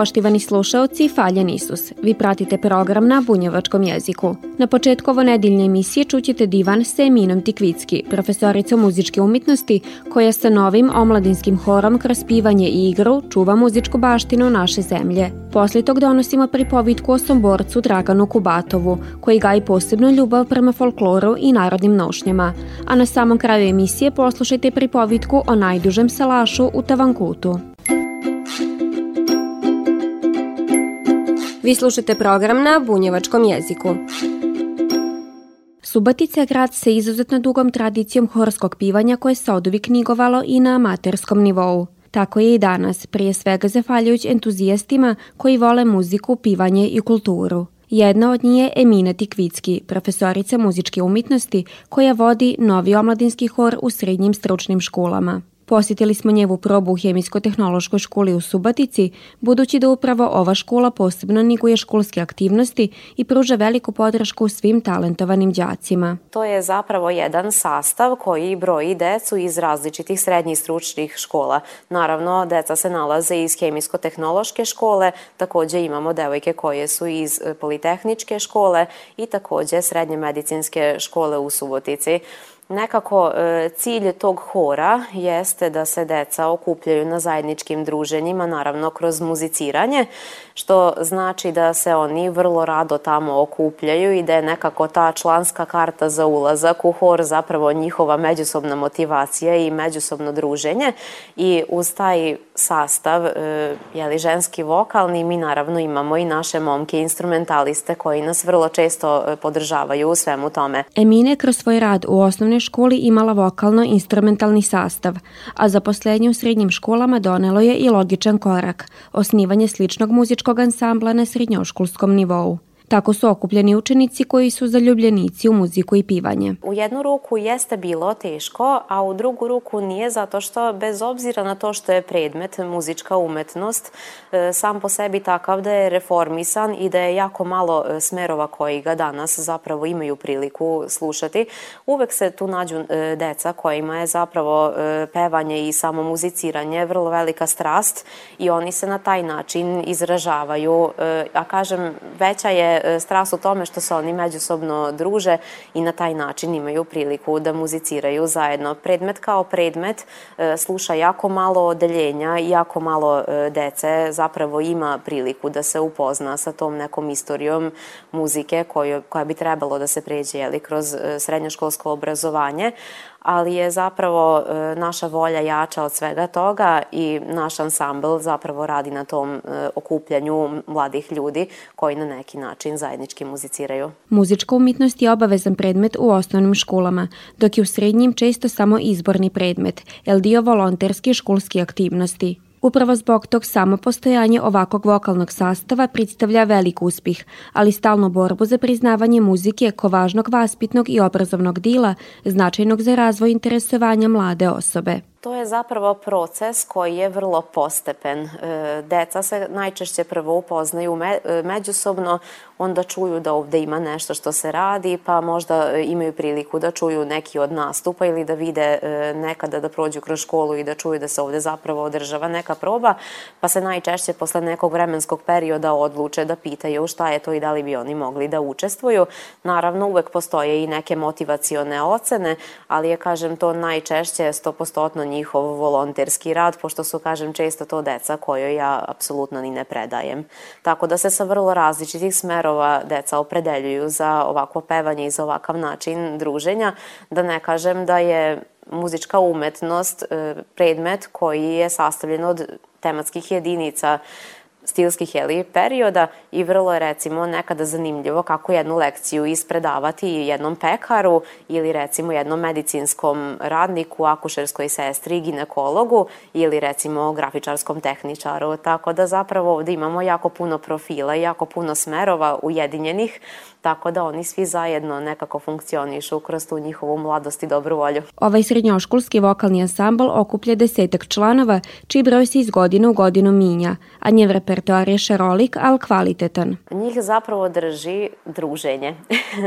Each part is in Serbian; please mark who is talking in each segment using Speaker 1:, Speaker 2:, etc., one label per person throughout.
Speaker 1: Poštivani slušaoci, Faljan Isus, vi pratite program na bunjevačkom jeziku. Na početku ovo nedeljne emisije čućete divan sa Eminom Tikvicki, profesorica muzičke umetnosti, koja sa novim omladinskim horom kroz pivanje i igru čuva muzičku baštinu naše zemlje. Posle tog donosimo pripovitku o somborcu Draganu Kubatovu, koji gaji posebnu ljubav prema folkloru i narodnim nošnjama. A na samom kraju emisije poslušajte pripovitku o najdužem salašu u Tavankutu. Vi slušate program na bunjevačkom jeziku. Subotica je grad sa izuzetno dugom tradicijom horskog pivanja koje se oduvijek nigovalo i na amaterskom nivou. Tako je i danas, prije svega zahvaljujući entuzijastima koji vole muziku, pivanje i kulturu. Jedna od njih je Emina Tikvicki, profesorica muzičke umetnosti koja vodi novi omladinski hor u srednjim stručnim školama. Posjetili smo njevu probu u Hemijsko-tehnološkoj školi u Subatici, budući da upravo ova škola posebno niguje školske aktivnosti i pruža veliku podršku svim talentovanim đacima.
Speaker 2: To je zapravo jedan sastav koji broji decu iz različitih srednjih stručnih škola. Naravno, deca se nalaze iz Hemijsko-tehnološke škole, takođe imamo devojke koje su iz Politehničke škole i takođe srednje medicinske škole u Subotici. Nekako e, cilj tog hora jeste da se deca okupljaju na zajedničkim druženjima, naravno kroz muziciranje, što znači da se oni vrlo rado tamo okupljaju i da je nekako ta članska karta za ulazak u hor zapravo njihova međusobna motivacija i međusobno druženje. I uz taj sastav, e, jeli ženski vokalni, mi naravno imamo i naše momke instrumentaliste koji nas vrlo često e, podržavaju u svemu tome.
Speaker 1: Emine kroz svoj rad u osnovnoj školi imala vokalno-instrumentalni sastav, a zaposlenje u srednjim školama donelo je i logičan korak, osnivanje sličnog muzičkog ansambla na srednjoškolskom nivou. Tako su okupljeni učenici koji su zaljubljenici u muziku i pivanje.
Speaker 2: U jednu ruku jeste bilo teško, a u drugu ruku nije zato što bez obzira na to što je predmet muzička umetnost e, sam po sebi takav da je reformisan i da je jako malo e, smerova koji ga danas zapravo imaju priliku slušati. Uvek se tu nađu e, deca kojima je zapravo pevanje i samo muziciranje vrlo velika strast i oni se na taj način izražavaju. A kažem, veća je E, strast u tome što se oni međusobno druže i na taj način imaju priliku da muziciraju zajedno. Predmet kao predmet e, sluša jako malo odeljenja jako malo e, dece zapravo ima priliku da se upozna sa tom nekom istorijom muzike koju, koja bi trebalo da se pređe jeli, kroz srednjoškolsko obrazovanje, ali je zapravo e, naša volja jača od svega toga i naš ansambl zapravo radi na tom e, okupljanju mladih ljudi koji na neki način zajednički muziciraju.
Speaker 1: Muzička umetnost je obavezan predmet u osnovnim školama, dok je u srednjim često samo izborni predmet, el dio volonterske školske aktivnosti. Upravo zbog tog samo postojanje ovakvog vokalnog sastava predstavlja velik uspih, ali stalnu borbu za priznavanje muzike ko važnog vaspitnog i obrazovnog dila, značajnog za razvoj interesovanja mlade osobe.
Speaker 2: To je zapravo proces koji je vrlo postepen. E, deca se najčešće prvo upoznaju e, međusobno, onda čuju da ovde ima nešto što se radi, pa možda imaju priliku da čuju neki od nastupa ili da vide e, nekada da prođu kroz školu i da čuju da se ovde zapravo održava neka proba, pa se najčešće posle nekog vremenskog perioda odluče da pitaju šta je to i da li bi oni mogli da učestvuju. Naravno, uvek postoje i neke motivacione ocene, ali je, kažem, to najčešće 100% njihov volonterski rad, pošto su, kažem, često to deca kojoj ja apsolutno ni ne predajem. Tako da se sa vrlo različitih smerova deca opredeljuju za ovakvo pevanje i za ovakav način druženja, da ne kažem da je muzička umetnost e, predmet koji je sastavljen od tematskih jedinica stilskih jeli, perioda i vrlo je recimo nekada zanimljivo kako jednu lekciju ispredavati jednom pekaru ili recimo jednom medicinskom radniku, akušerskoj sestri, ginekologu ili recimo grafičarskom tehničaru. Tako da zapravo ovde imamo jako puno profila i jako puno smerova ujedinjenih tako da oni svi zajedno nekako funkcionišu kroz tu njihovu mladost i dobru volju.
Speaker 1: Ovaj srednjoškolski vokalni ansambl okuplja desetak članova, čiji broj se iz godine u godinu minja, a njev repertoar je šarolik, ali kvalitetan.
Speaker 2: Njih zapravo drži druženje.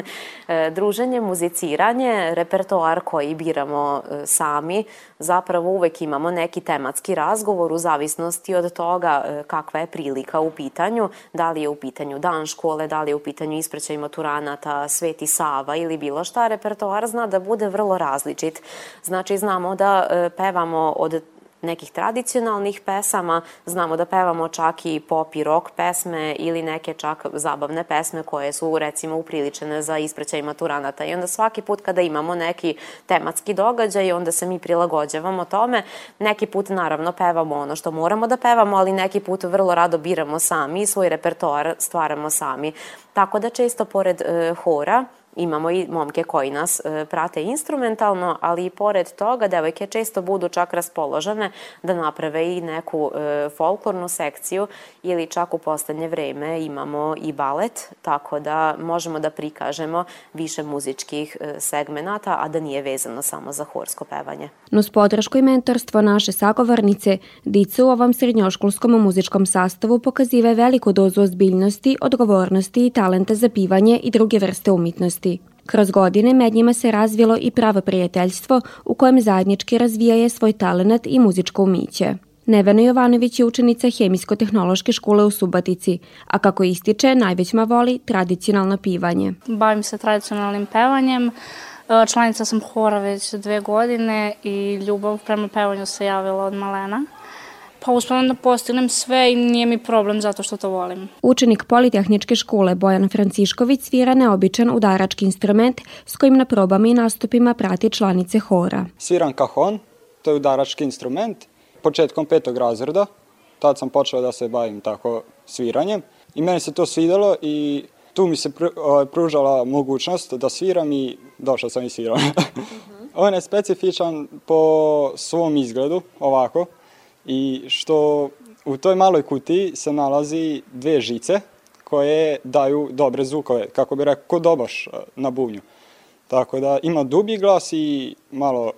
Speaker 2: druženje, muziciranje, repertoar koji biramo e, sami, zapravo uvek imamo neki tematski razgovor u zavisnosti od toga e, kakva je prilika u pitanju, da li je u pitanju dan škole, da li je u pitanju ispraćaj maturanata, Sveti Sava ili bilo šta, repertoar zna da bude vrlo različit. Znači, znamo da e, pevamo od nekih tradicionalnih pesama, znamo da pevamo čak i pop i rock pesme ili neke čak zabavne pesme koje su recimo upriličene za ispraćaj maturanata. I onda svaki put kada imamo neki tematski događaj onda se mi prilagođavamo tome, neki put naravno pevamo ono što moramo da pevamo, ali neki put vrlo rado biramo sami i svoj repertoar stvaramo sami. Tako da često pored e, hora Imamo i momke koji nas e, prate instrumentalno, ali i pored toga devojke često budu čak raspoložene da naprave i neku e, folklornu sekciju ili čak u poslednje vreme imamo i balet, tako da možemo da prikažemo više muzičkih e, segmenata, a da nije vezano samo za horsko pevanje.
Speaker 1: Nus podršku i mentorstvo naše sagovornice, Dica u ovom srednjoškolskom muzičkom sastavu pokazive veliku dozu ozbiljnosti, odgovornosti i talenta za pivanje i druge vrste umetnosti. Kroz godine med njima se razvilo i pravo prijateljstvo u kojem zajednički razvijaje svoj talenat i muzičko umiće. Nevena Jovanović je učenica Hemijsko-tehnološke škole u Subatici, a kako ističe, najvećma voli tradicionalno pivanje.
Speaker 3: Bavim se tradicionalnim pevanjem, e, članica sam hora već dve godine i ljubav prema pevanju se javila od malena. Pa uspevam da postignem sve i nije mi problem zato što to volim.
Speaker 1: Učenik Politehničke škole Bojan Francišković svira neobičan udarački instrument s kojim na probama i nastupima prati članice hora.
Speaker 4: Sviram kahon, to je udarački instrument. Početkom petog razreda, tad sam počeo da se bavim tako sviranjem i meni se to svidelo i tu mi se ovaj, pružala mogućnost da sviram i došao sam i svirao. On je specifičan po svom izgledu, ovako, i što u toj maloj kutiji se nalazi dve žice koje daju dobre zvukove, kako bi rekao, ko dobaš e, na bubnju. Tako da ima dublji glas i malo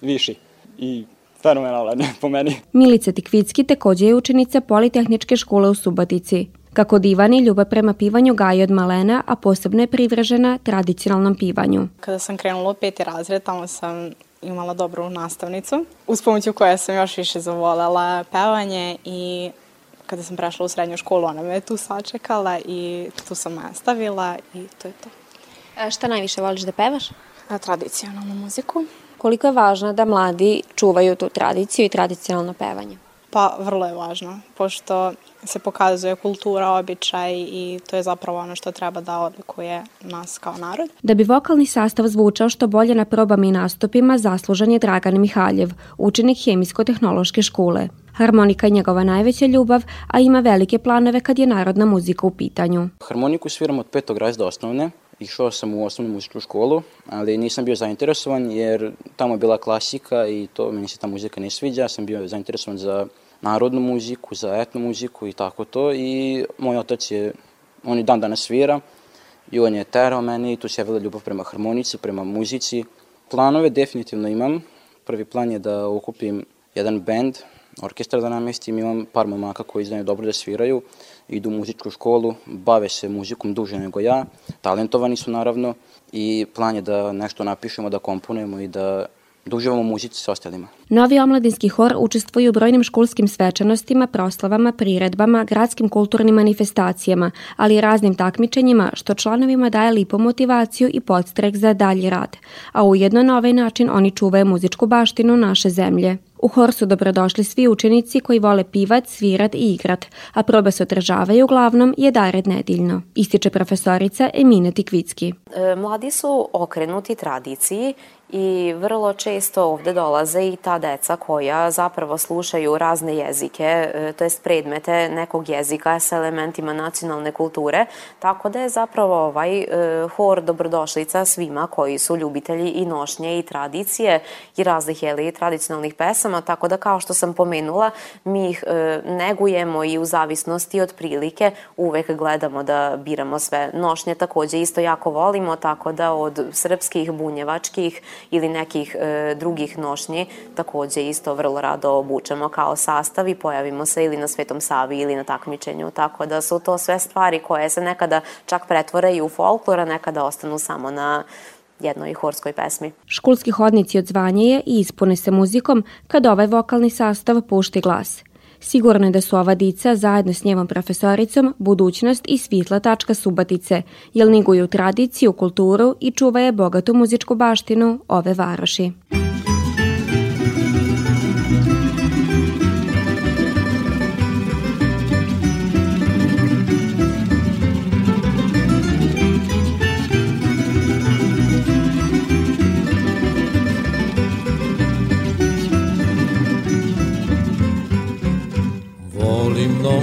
Speaker 4: viši i fenomenalan po meni.
Speaker 1: Milica Tikvicki takođe je učenica Politehničke škole u Subotici. Kako divani ljubav prema pivanju gaji od malena, a posebno je privržena tradicionalnom pivanju.
Speaker 5: Kada sam krenula u peti razred, tamo sam imala dobru nastavnicu, uz pomoću koje sam još više zavolela pevanje i kada sam prešla u srednju školu, ona me tu sačekala i tu sam nastavila i to je to.
Speaker 1: A šta najviše voliš da pevaš?
Speaker 5: A, tradicionalnu muziku.
Speaker 1: Koliko je važno da mladi čuvaju tu tradiciju i tradicionalno pevanje?
Speaker 5: Pa, vrlo je važno, pošto se pokazuje kultura, običaj i to je zapravo ono što treba da odlikuje nas kao narod.
Speaker 1: Da bi vokalni sastav zvučao što bolje na probama i nastupima, zaslužan je Dragan Mihaljev, učenik Hemijsko-tehnološke škole. Harmonika je njegova najveća ljubav, a ima velike planove kad je narodna muzika u pitanju.
Speaker 6: Harmoniku sviram od petog razda osnovne. Išao sam u osnovnu muzičku školu, ali nisam bio zainteresovan jer tamo je bila klasika i to meni se ta muzika ne sviđa. Sam bio zainteresovan za narodnu muziku, za etnu muziku i tako to i moj otac je, on je dan danas svira i on je terao mene i tu se javila ljubav prema harmonici, prema muzici. Planove definitivno imam. Prvi plan je da okupim jedan band, orkestar da namestim, imam par momaka koji znaju dobro da sviraju, idu u muzičku školu, bave se muzikom duže nego ja, talentovani su naravno i plan je da nešto napišemo, da komponujemo i da uživamo u muzici sa ostalima.
Speaker 1: Novi omladinski hor učestvuje u brojnim školskim svečanostima, proslavama, priredbama, gradskim kulturnim manifestacijama, ali i raznim takmičenjima, što članovima daje lipu motivaciju i podstrek za dalji rad. A ujedno na ovaj način oni čuvaju muzičku baštinu naše zemlje. U hor su dobrodošli svi učenici koji vole pivat, svirat i igrat, a probe se održavaju uglavnom jedared nedeljno, ističe profesorica Emina Tikvicki.
Speaker 2: E, mladi su okrenuti tradiciji i vrlo često ovde dolaze i ta deca koja zapravo slušaju razne jezike, e, to jest predmete nekog jezika sa elementima nacionalne kulture, tako da je zapravo ovaj e, hor dobrodošlica svima koji su ljubitelji i nošnje i tradicije i raznih jeli tradicionalnih pesama, tako da kao što sam pomenula, mi ih e, negujemo i u zavisnosti od prilike uvek gledamo da biramo sve nošnje, takođe isto jako volimo, tako da od srpskih, bunjevačkih, ili nekih e, drugih nošnji takođe isto vrlo rado obučemo kao sastav i pojavimo se ili na Svetom Savi ili na takmičenju, tako da su to sve stvari koje se nekada čak pretvore i u folklor, a nekada ostanu samo na jednoj horskoj pesmi.
Speaker 1: Školski hodnici odzvanje je i ispune se muzikom kad ovaj vokalni sastav pušti glas – Sigurno je da su ova dica zajedno s njevom profesoricom budućnost i svitla tačka Subatice, jer niguju tradiciju, kulturu i čuvaje bogatu muzičku baštinu ove varoši.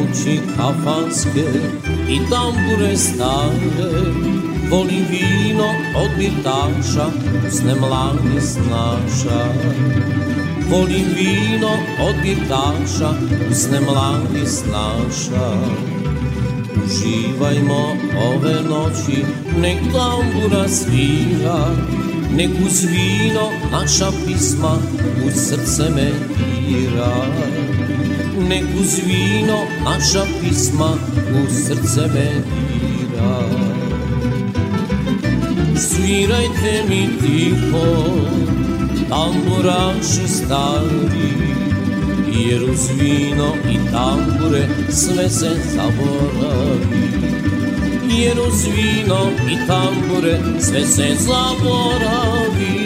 Speaker 7: Noći kafanske i tambure stare. Volim vino od birtaša, usne mladi snaša Volim vino od birtaša, usne mladi snaša Uživajmo ove noći, nek tambura svira. Nek uz vino naša pisma u srce me dira nek uz vino naša pisma u srce me dira. Svirajte mi tiho, tamburaši stari, jer uz vino i tambure sve se zaboravi. Jer uz vino i tambure sve se zaboravi.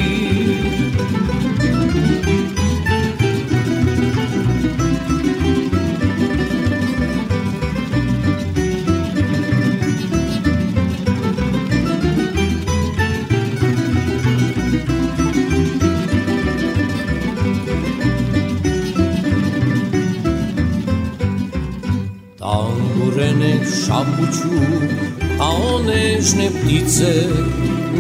Speaker 7: Šapuću, a one nežne ptice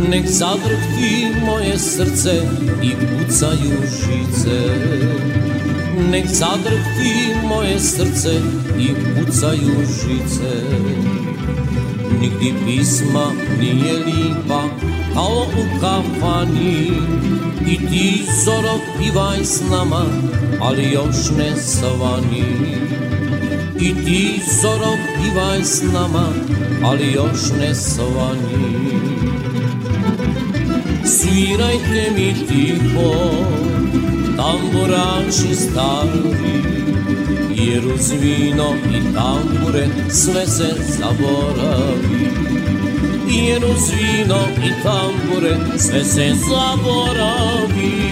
Speaker 7: nek zadrhti moje srce i pucaju žice. Nek zadrhti moje srce i pucaju žice. Nigdi pisma nije lipa kao u kafani I ti zoro pivaj s nama, ali još ne svani I ti zoro pivaj s nama, ali još ne svani Svirajte mi tiho, tamburaši stari Jer uz vino i tambure sve se zaboravi. Jer uz vino i tambure sve se zaboravi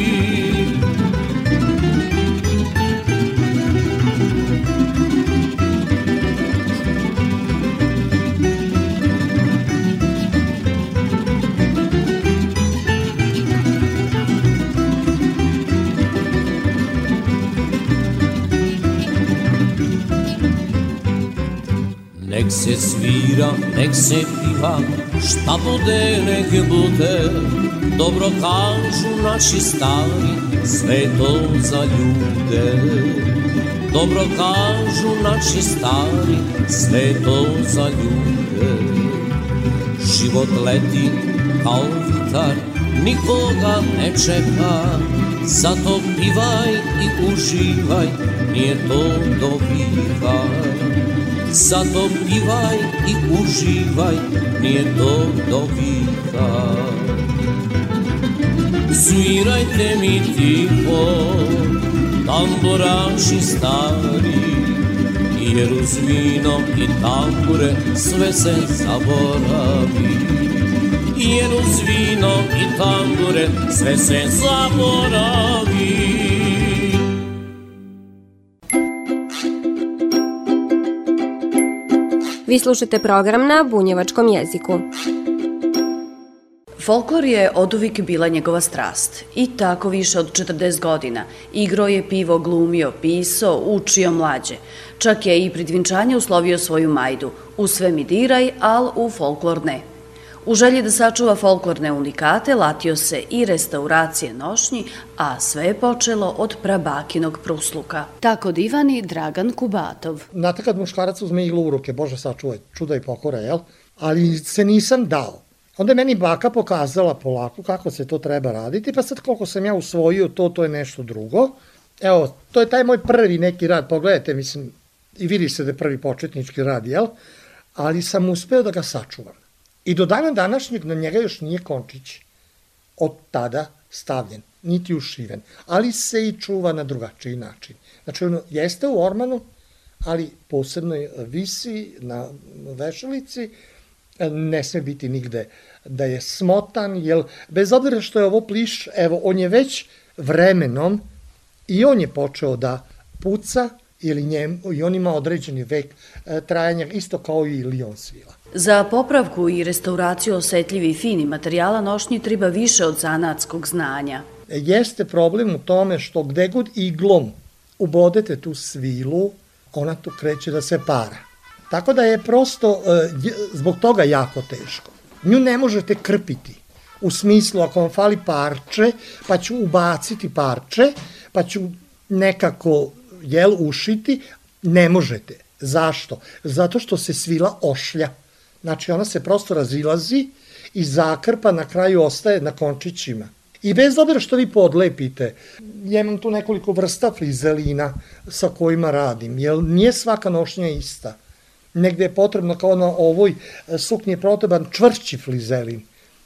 Speaker 7: Nek se svira, nek se piva, šta bude, nek bude. Dobro kažu naši stari, sve to za ljude. Dobro kažu naši stari, sve to za ljude. Život leti kao vitar, nikoga ne čeka, zato pivaj i uživaj, nije to do vika. Zato pivaj i uživaj, nije to do vika. Svirajte mi tiho, tamburaši stari, jer uz vino i tambure sve se zaboravi. Jer uz vino i tambure sve se zaboravi.
Speaker 1: Vi slušate program na bunjevačkom jeziku.
Speaker 8: Folklor je oduvijek bila njegova strast i tako više od 40 godina. Igro je pivo, glumio, pisao, učio mlađe. Čak je i prid vinčanja uslovio svoju majdu. U sve mi diraj, al u folklor ne. U želji da sačuva folklorne unikate latio se i restauracije nošnji, a sve je počelo od prabakinog prusluka. Tako divani Dragan Kubatov.
Speaker 9: Znate kad muškarac uzme iglu u ruke, Bože sačuvaj, čuda i pokora, jel? Ali se nisam dao. Onda je meni baka pokazala polako kako se to treba raditi, pa sad koliko sam ja usvojio to, to je nešto drugo. Evo, to je taj moj prvi neki rad, pogledajte, mislim, i vidi se da je prvi početnički rad, jel? Ali sam uspeo da ga sačuvam. I do dana današnjeg na njega još nije končić od tada stavljen, niti ušiven, ali se i čuva na drugačiji način. Znači, ono, jeste u ormanu, ali posebno visi na vešalici, ne sme biti nigde da je smotan, jer bez obzira što je ovo pliš, evo, on je već vremenom i on je počeo da puca, ili njem, i on ima određeni vek e, trajanja, isto kao i lion svila.
Speaker 8: Za popravku i restauraciju osetljivi i fini materijala nošnji treba više od zanatskog znanja.
Speaker 9: Jeste problem u tome što gde god iglom ubodete tu svilu, ona tu kreće da se para. Tako da je prosto e, zbog toga jako teško. Nju ne možete krpiti. U smislu, ako vam fali parče, pa ću ubaciti parče, pa ću nekako jel, ušiti, ne možete. Zašto? Zato što se svila ošlja. Znači ona se prosto razilazi i zakrpa na kraju ostaje na končićima. I bez obzira što vi podlepite, ja imam tu nekoliko vrsta frizelina sa kojima radim, jer nije svaka nošnja ista. Negde je potrebno kao na ovoj suknji je potreban čvršći frizelin.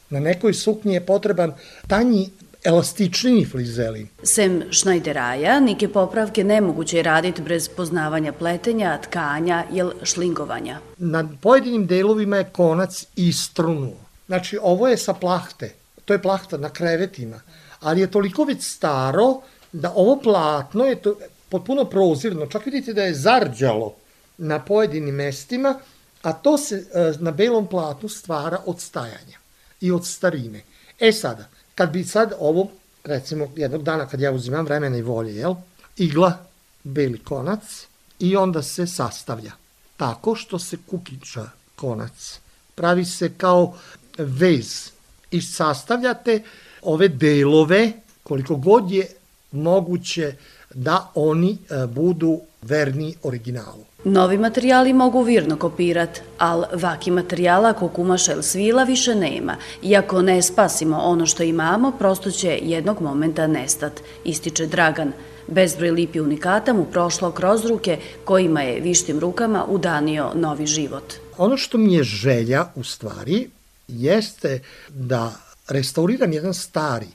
Speaker 9: Na nekoj suknji je potreban tanji elastičniji flizelin.
Speaker 8: Sem šnajderaja, nike popravke nemoguće je raditi bez poznavanja pletenja, tkanja ili šlingovanja.
Speaker 9: Na pojedinim delovima je konac istrunuo. Znači, ovo je sa plahte, to je plahta na krevetima, ali je toliko već staro da ovo platno je to potpuno prozirno. Čak vidite da je zarđalo na pojedinim mestima, a to se e, na belom platnu stvara od stajanja i od starine. E sada, kad bi sad ovo, recimo jednog dana kad ja uzimam vremena i volje, jel, igla, beli konac i onda se sastavlja tako što se kukiča konac. Pravi se kao vez i sastavljate ove delove koliko god je moguće da oni e, budu verni originalu.
Speaker 8: Novi materijali mogu virno kopirat, al vaki materijala ako kumaša ili svila više nema. Iako ne spasimo ono što imamo, prosto će jednog momenta nestat, ističe Dragan. Bezbroj lipi unikata mu prošlo kroz ruke kojima je vištim rukama udanio novi život.
Speaker 9: Ono što mi je želja u stvari jeste da restauriram jedan stari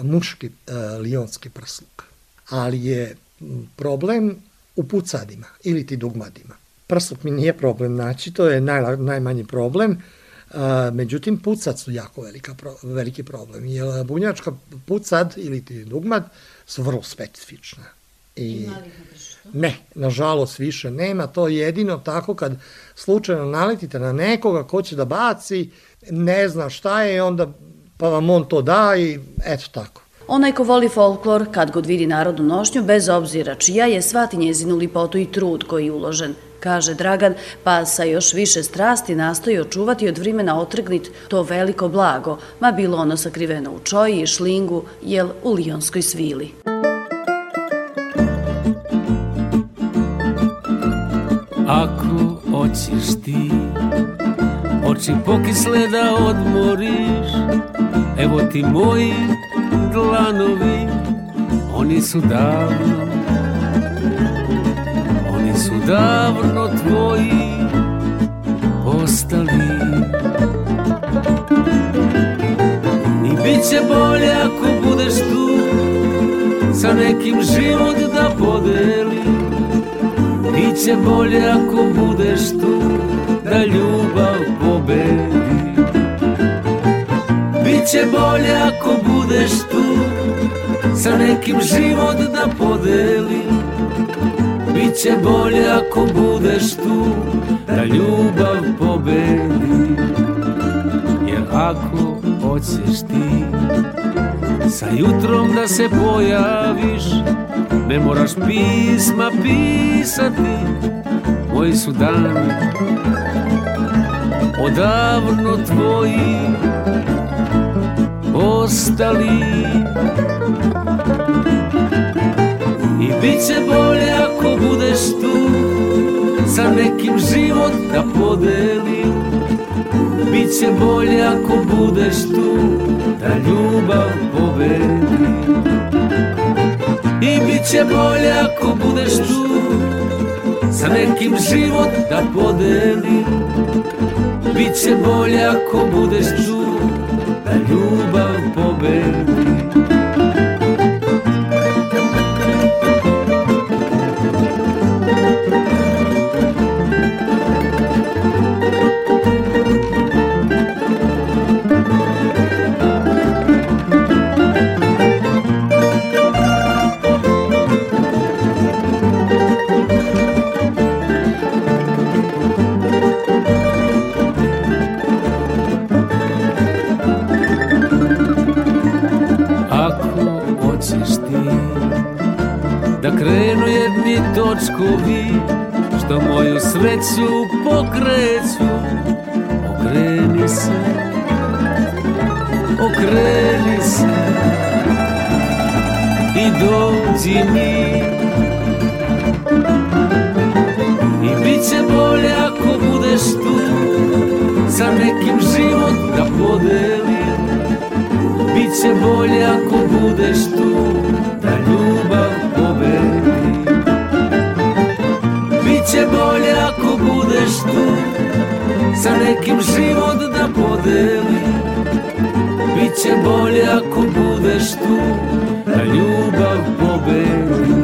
Speaker 9: muški e, lionski prsluk, ali je problem u pucadima ili ti dugmadima. Prsluk mi nije problem naći, to je naj, najmanji problem, a, međutim pucad su jako velika, pro, veliki problem, jer bunjačka pucad ili ti dugmad su vrlo specifična. I, ne, nažalost više nema, to je jedino tako kad slučajno naletite na nekoga ko će da baci, ne zna šta je, onda pa vam on to da i eto tako.
Speaker 8: Onaj ko voli folklor, kad god vidi narodnu nošnju, bez obzira čija je, svati njezinu lipotu i trud koji je uložen, kaže Dragan, pa sa još više strasti nastoji očuvati od vrimena otrgnit to veliko blago, ma bilo ono sakriveno u čoji i šlingu, jel u lijonskoj svili.
Speaker 7: Ako hoćeš ti oči pokisle da odmoriš, evo ti moji dlanovi, oni su davno, oni su davno tvoji postali. I bit će bolje ako budeš tu, sa nekim život da podeli. Biće bolje ako budeš tu, da ljubav pobedi. Biće bolje ako budeš tu. Sa nekim život da podelim.
Speaker 10: Biće bolje ako budeš tu Da ljubav pobedi Jer ako hoćeš ti Sa jutrom da se pojaviš Ne moraš pisma pisati Moji su dani Odavno tvoji Ostali I bit će bolje ako budeš tu Sa nekim život da podelim. Biće bolje ako budeš tu Da ljubav pobedi I bit će bolje ako budeš tu Sa nekim život da podelim. Biće bolje ako budeš tu Da ljubav pobedi sreću pokreću Okreni se, okreni se i dođi mi. I bit će bolje ako budeš tu Za nekim život da podelim. Biće bolje ako budeš tu nekim život da podeli Biće bolje ako budeš tu Da ljubav pobedi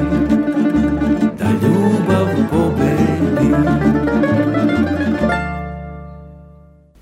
Speaker 10: Da ljubav pobedi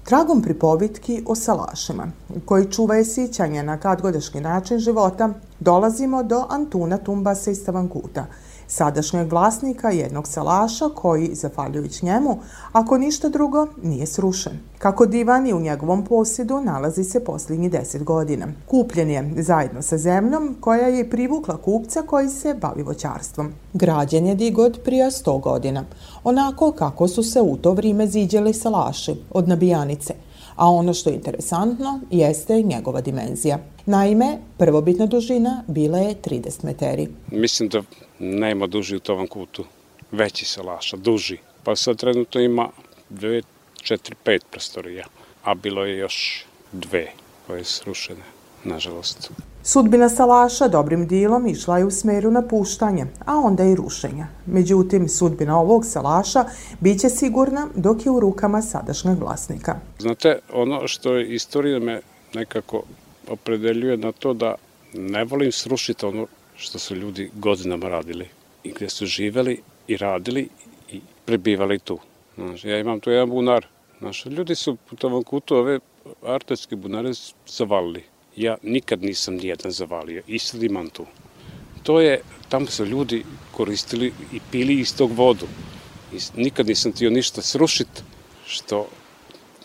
Speaker 11: Tragom pripovitki o salašima, koji čuvaje sićanje na kadgodašnji način života, dolazimo do Antuna Tumbasa iz Stavankuta, sadašnjeg vlasnika jednog salaša koji, zafaljujući njemu, ako ništa drugo, nije srušen. Kako divan je u njegovom posjedu nalazi se posljednji deset godina. Kupljen je zajedno sa zemljom koja je privukla kupca koji se bavi voćarstvom. Građen je digod prija sto godina, onako kako su se u to vrijeme ziđali salaši od nabijanice, a ono što je interesantno jeste njegova dimenzija. Naime, prvobitna dužina bila je 30 meteri.
Speaker 12: Mislim da nema duži u tom kutu, veći salaša, duži. Pa sad trenutno ima dve, četiri, pet prostorija, a bilo je još dve koje su srušene, nažalost.
Speaker 11: Sudbina salaša dobrim dilom išla je u smeru napuštanja, a onda i rušenja. Međutim, sudbina ovog salaša biće sigurna dok je u rukama sadašnjeg vlasnika.
Speaker 12: Znate, ono što je istorija me nekako opredeljuje na to da ne volim srušiti ono što su ljudi godinama radili i gde su živeli i radili i prebivali tu. Znaš, ja imam tu jedan bunar. Znaš, ljudi su u tom kutu ove artetske bunare zavalili. Ja nikad nisam nijedan zavalio i sad imam tu. To je, tamo su ljudi koristili i pili iz tog vodu. I nikad nisam tio ništa srušiti što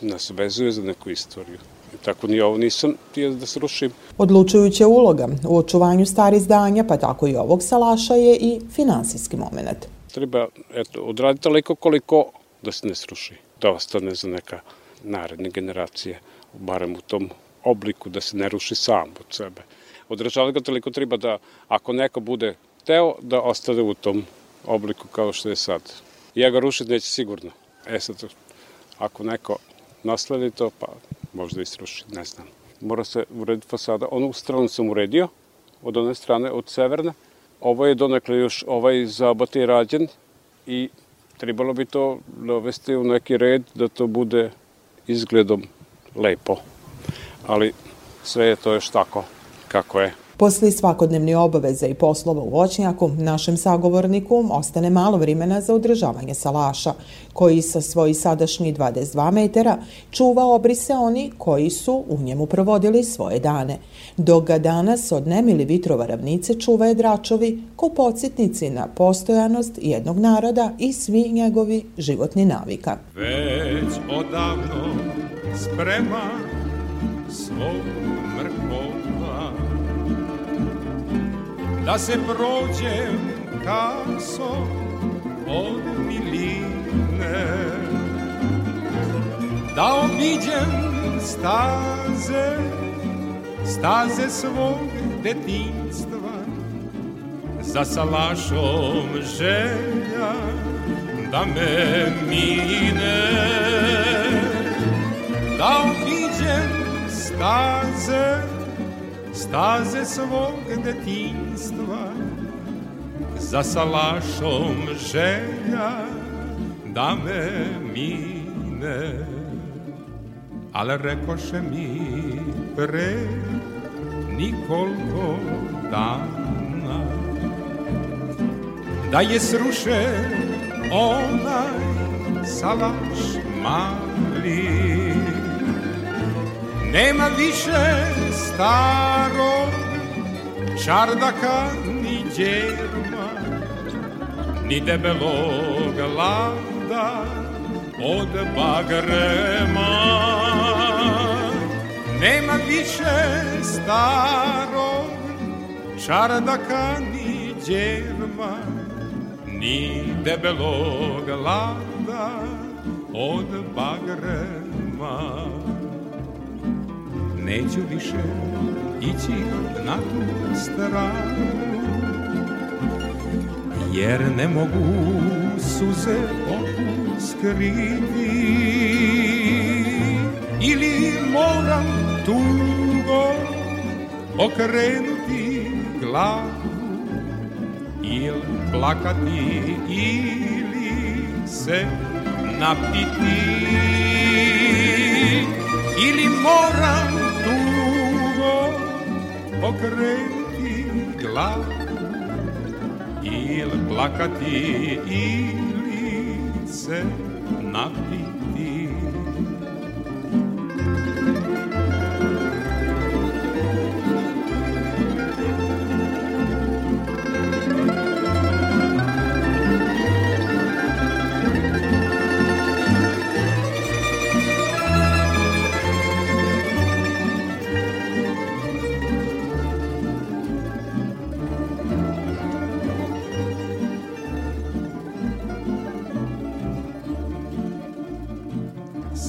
Speaker 12: nas vezuje za neku istoriju. Tako ni ovo nisam tio da srušim.
Speaker 11: Odlučujuća uloga u očuvanju stari zdanja, pa tako i ovog salaša, je i finansijski moment.
Speaker 12: Treba eto, odraditi toliko koliko da se ne sruši, da ostane za neka naredne generacije, barem u tom obliku da se ne ruši sam od sebe. Održavati ga toliko treba da ako neko bude teo da ostane u tom obliku kao što je sad. Ja ga rušiti neće sigurno. E sad, ako neko nasledi to, pa možda i sruši, ne znam. Mora se urediti fasada. Onu stranu sam uredio, od one strane, od severne. Ovo je donekle još ovaj zabat je rađen i trebalo bi to dovesti u neki red da to bude izgledom lepo. Ali sve je to još tako kako je.
Speaker 11: Posle svakodnevni obaveza i poslova u voćnjaku, našem sagovorniku ostane malo vremena za održavanje salaša, koji sa svoji sadašnji 22 metara čuva obrise oni koji su u njemu provodili svoje dane, dok ga danas od nemili vitrova ravnice čuvaju dračovi ko podsjetnici na postojanost jednog naroda i svi njegovi životni navika.
Speaker 13: Već odavno sprema svog da se prođem kaso od miline. Da obiđem staze staze svog detinstva za salašom želja da me mine. Da obiđem staze staze svog detinstva za salašom želja da me mine. Ali rekoše mi pre nikolko dana da je srušen onaj salaš mali nema više starog čardaka ni djerma ni debelog lada od bagrema. Nema više starog čardaka ni djerma ni debelog lada od bagrema neću više ići na tu stranu jer ne mogu suze opuskriti ili moram tugo okrenuti glavu ili plakati ili se napiti. Ili moram okrenuti glavu ili plakati ili se napiti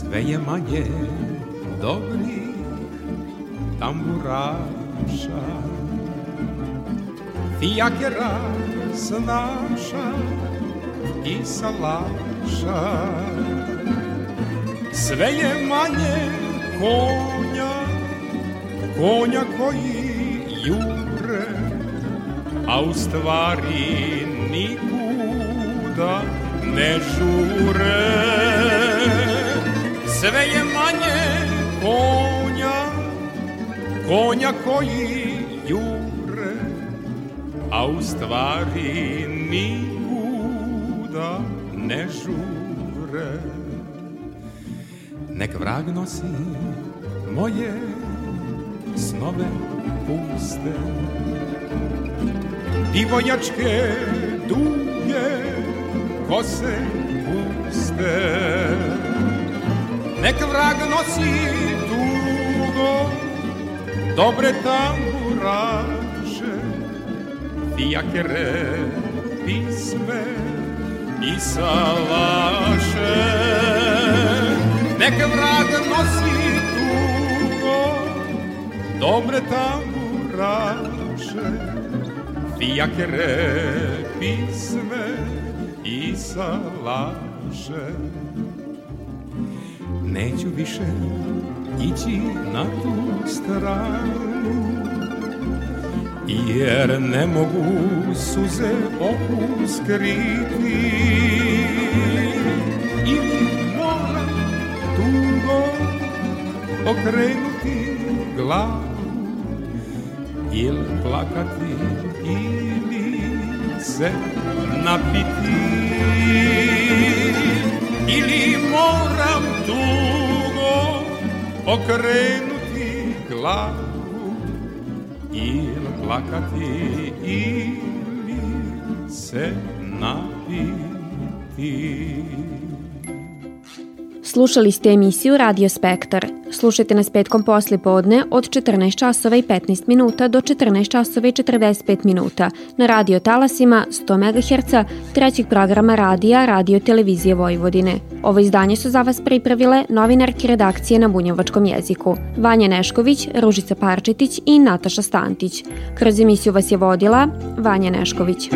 Speaker 13: sve je manje dobrih tamburaša. Fijakera snaša i salaša. Sve je manje konja konja koji jure a u stvari nikuda ne žure sve je manje konja, konja koji jure, a u stvari nikuda ne žure. Nek vrag nosi moje snove puste, divojačke duge kose puste. Nek vrag nosi tugo dobre tamburaše, fijakere, pisme i salaše. Nek vrag nosi tugo dobre tamburaše, fijakere, pisme i salaše. Neću više ići na tu stranu Jer ne mogu suze opuskriti Ili moram tugo okrenuti glavu ili plakati ili se napiti ili moram tugo okrenuti glavu ili plakati ili se napiti.
Speaker 1: Slušali ste emisiju Radio Spektar. Slušajte nas petkom posle podne od 14 časova i 15 minuta do 14 časova i 45 minuta na radio talasima 100 MHz trećeg programa radija Radio Televizije Vojvodine. Ovo izdanje su za vas pripravile novinarke redakcije na bunjevačkom jeziku Vanja Nešković, Ružica Parčetić i Nataša Stantić. Kroz emisiju vas je vodila Vanja Nešković.